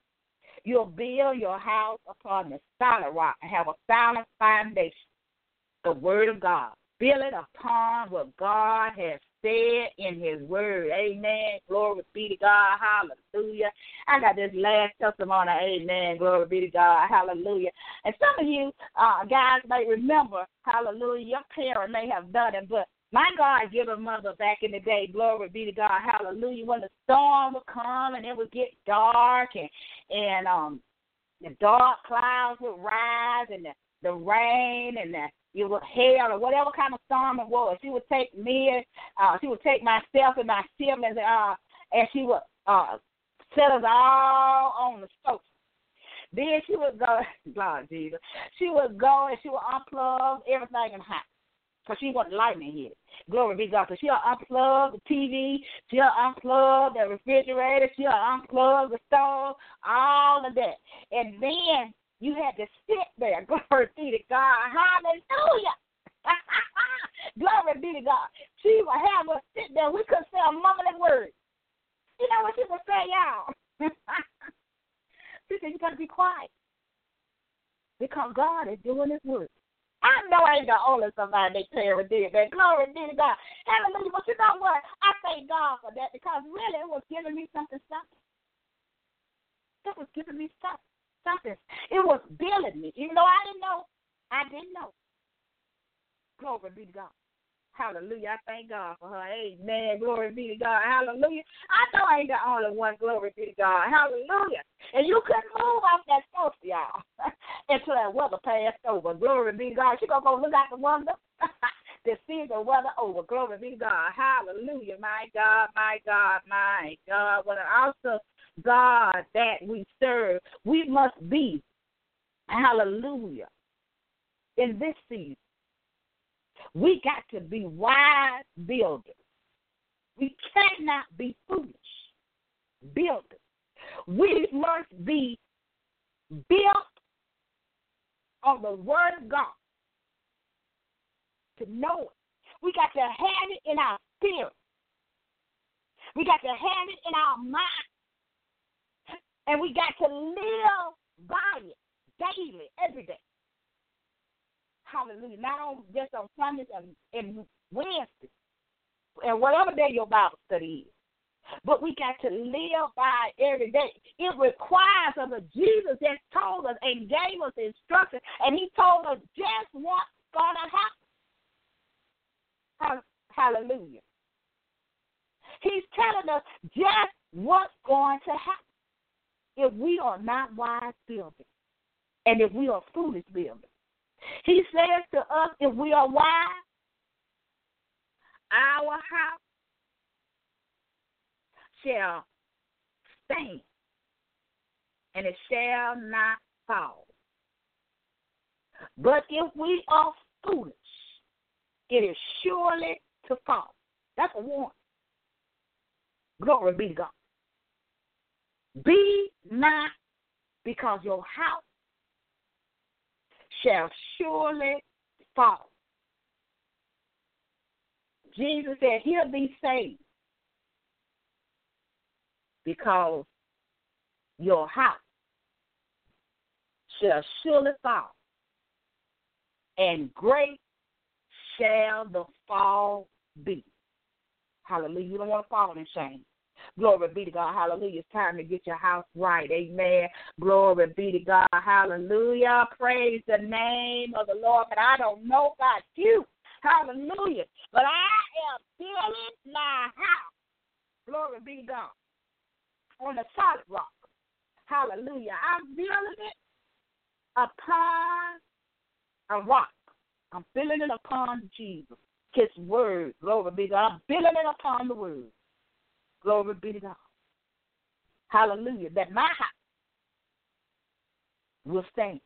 You'll build your house upon the solid rock and have a solid foundation, the Word of God. Build it upon what God has said in His Word. Amen. Glory be to God. Hallelujah. I got this last testimony. Amen. Glory be to God. Hallelujah. And some of you uh, guys may remember, hallelujah, your parent may have done it, but my God given mother back in the day, glory be to God, hallelujah, when the storm would come and it would get dark and and um the dark clouds would rise and the, the rain and the it was hail or whatever kind of storm it was. She would take me, uh, she would take myself and my siblings, uh, and she would uh, set us all on the stove. Then she would go, Lord Jesus, she would go and she would unplug everything in the house because she wasn't lightning hit. Glory be God. So she'll unplug the TV, she'll unplug the refrigerator, she'll unplug the stove, all of that. And then you had to sit there. Glory be to God. Hallelujah. Glory be to God. She would have us sit there. We could say a mumbling word. You know what she would say, y'all? she said, You got to be quiet. Because God is doing his work. I know I ain't the only somebody they parent did that. Glory be to God. Hallelujah. But you know what? I thank God for that because really it was giving me something, something. It was giving me something, something. It was building me. Even though I didn't know, I didn't know. Glory be to God. Hallelujah. I thank God for her. Amen. Glory be to God. Hallelujah. I know I ain't the only one. Glory be to God. Hallelujah. And you couldn't move off that sofa, y'all, until that weather passed over. Glory be to God. She gonna go look out the window to see the weather over. Glory be to God. Hallelujah. My God, my God, my God. What an awesome God that we serve. We must be. Hallelujah. In this season we got to be wise builders. We cannot be foolish builders. We must be built on the Word of God to know it. We got to have it in our spirit. We got to have it in our mind. And we got to live by it daily, every day. Hallelujah. Not on just on Sundays and, and Wednesdays. And whatever day your Bible study is. But we got to live by it every day. It requires of us. Jesus that told us and gave us instruction, and He told us just what's going to happen. Hallelujah. He's telling us just what's going to happen if we are not wise builders and if we are foolish builders. He says to us, if we are wise, our house shall stand, and it shall not fall. But if we are foolish, it is surely to fall. That's a warning. Glory be to God. Be not because your house shall surely fall. Jesus said, He'll be saved because your house shall surely fall, and great shall the fall be. Hallelujah. You don't want to fall in shame. Glory be to God. Hallelujah. It's time to get your house right. Amen. Glory be to God. Hallelujah. Praise the name of the Lord. But I don't know about you. Hallelujah. But I am building my house. Glory be to God. On the solid rock. Hallelujah. I'm building it upon a rock. I'm building it upon Jesus. His word. Glory be to God. I'm building it upon the word. Glory be to God. Hallelujah. That my house will stand.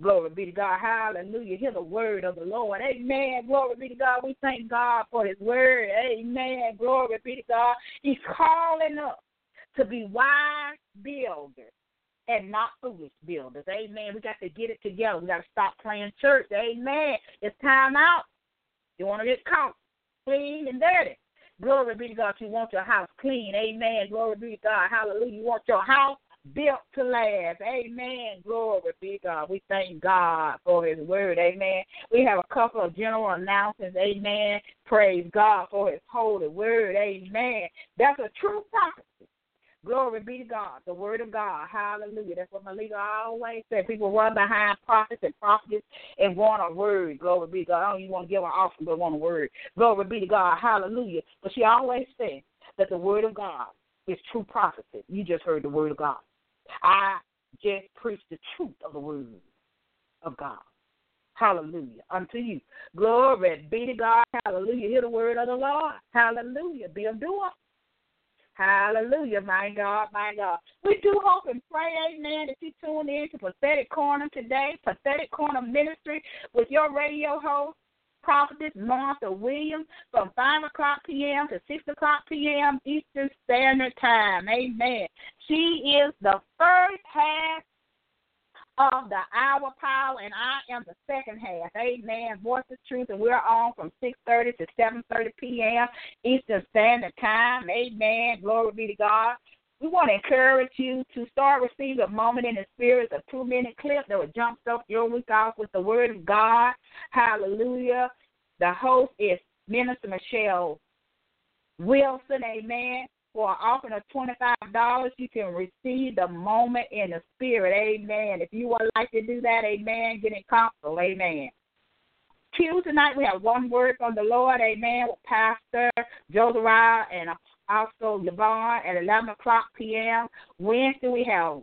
Glory be to God. Hallelujah. Hear the word of the Lord. Amen. Glory be to God. We thank God for his word. Amen. Glory be to God. He's calling us to be wise builders and not foolish builders. Amen. We got to get it together. We got to stop playing church. Amen. It's time out. You want to get caught clean and dirty. Glory be to God. You want your house clean. Amen. Glory be to God. Hallelujah. You want your house built to last. Amen. Glory be to God. We thank God for his word. Amen. We have a couple of general announcements. Amen. Praise God for his holy word. Amen. That's a true prophecy. Glory be to God, the word of God. Hallelujah. That's what Malika always said. People run behind prophets and prophets and want a word. Glory be to God. I don't even want to give an offering, but want a word. Glory be to God. Hallelujah. But she always said that the word of God is true prophecy. You just heard the word of God. I just preached the truth of the word of God. Hallelujah. Unto you. Glory be to God. Hallelujah. Hear the word of the Lord. Hallelujah. Be a doer. Hallelujah, my God, my God. We do hope and pray, amen, that you tune in to Prophetic Corner today, Prophetic Corner Ministry, with your radio host, Prophetess Martha Williams, from 5 o'clock p.m. to 6 o'clock p.m. Eastern Standard Time. Amen. She is the first half of the hour power, and I am the second half. Amen. Voice of Truth, and we're on from 6.30 to 7.30 p.m. Eastern Standard Time. Amen. Glory be to God. We want to encourage you to start receiving a moment in the spirit, a two minute clip that will jumpstart your week off with the word of God. Hallelujah. The host is Minister Michelle Wilson. Amen. For an offering of $25, you can receive the moment in the spirit. Amen. If you would like to do that, amen, get in counsel. Amen. Tuesday night, we have one word from the Lord. Amen. With Pastor Joseph and also Yvonne at 11 o'clock p.m. Wednesday, we have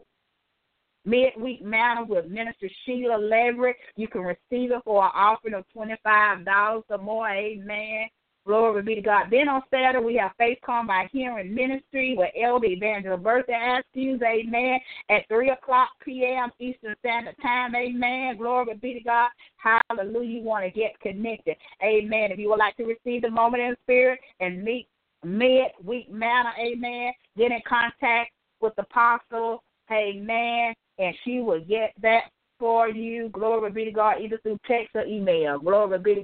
midweek manna with Minister Sheila Leverett. You can receive it for an offering of $25 or more. Amen. Glory be to God. Then on Saturday, we have Faith Come by Hearing Ministry with Elder Evangelist Bertha Askews, amen, at 3 o'clock p.m. Eastern Standard Time, amen. Glory be to God. Hallelujah. You want to get connected, amen. If you would like to receive the moment in spirit and meet mid-week manna, amen, get in contact with the apostle, amen, and she will get that for you. Glory be to God, either through text or email. Glory be to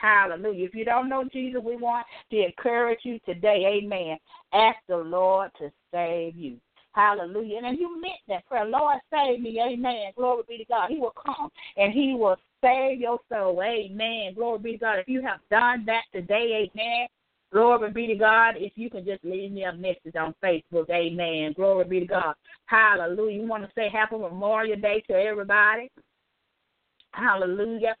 Hallelujah. If you don't know Jesus, we want to encourage you today. Amen. Ask the Lord to save you. Hallelujah. And if you meant that prayer. Lord, save me. Amen. Glory be to God. He will come and he will save your soul. Amen. Glory be to God. If you have done that today, amen. Glory be to God. If you can just leave me a message on Facebook, amen. Glory be to God. Hallelujah. You want to say Happy Memorial Day to everybody? Hallelujah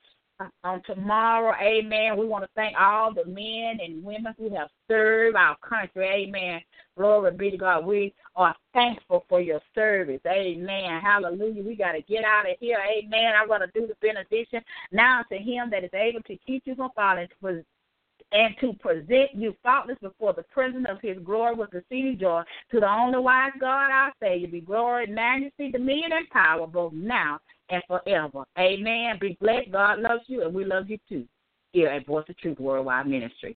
on tomorrow, amen. We want to thank all the men and women who have served our country, amen. Glory be to God. We are thankful for your service, amen. Hallelujah. We got to get out of here, amen. I'm going to do the benediction now to him that is able to keep you from falling, and to present you faultless before the presence of his glory with exceeding joy. To the only wise God, our Savior, be glory, majesty, dominion, and power, both now and forever. Amen. Be blessed. God loves you, and we love you too. Here at Voice of Truth Worldwide Ministry.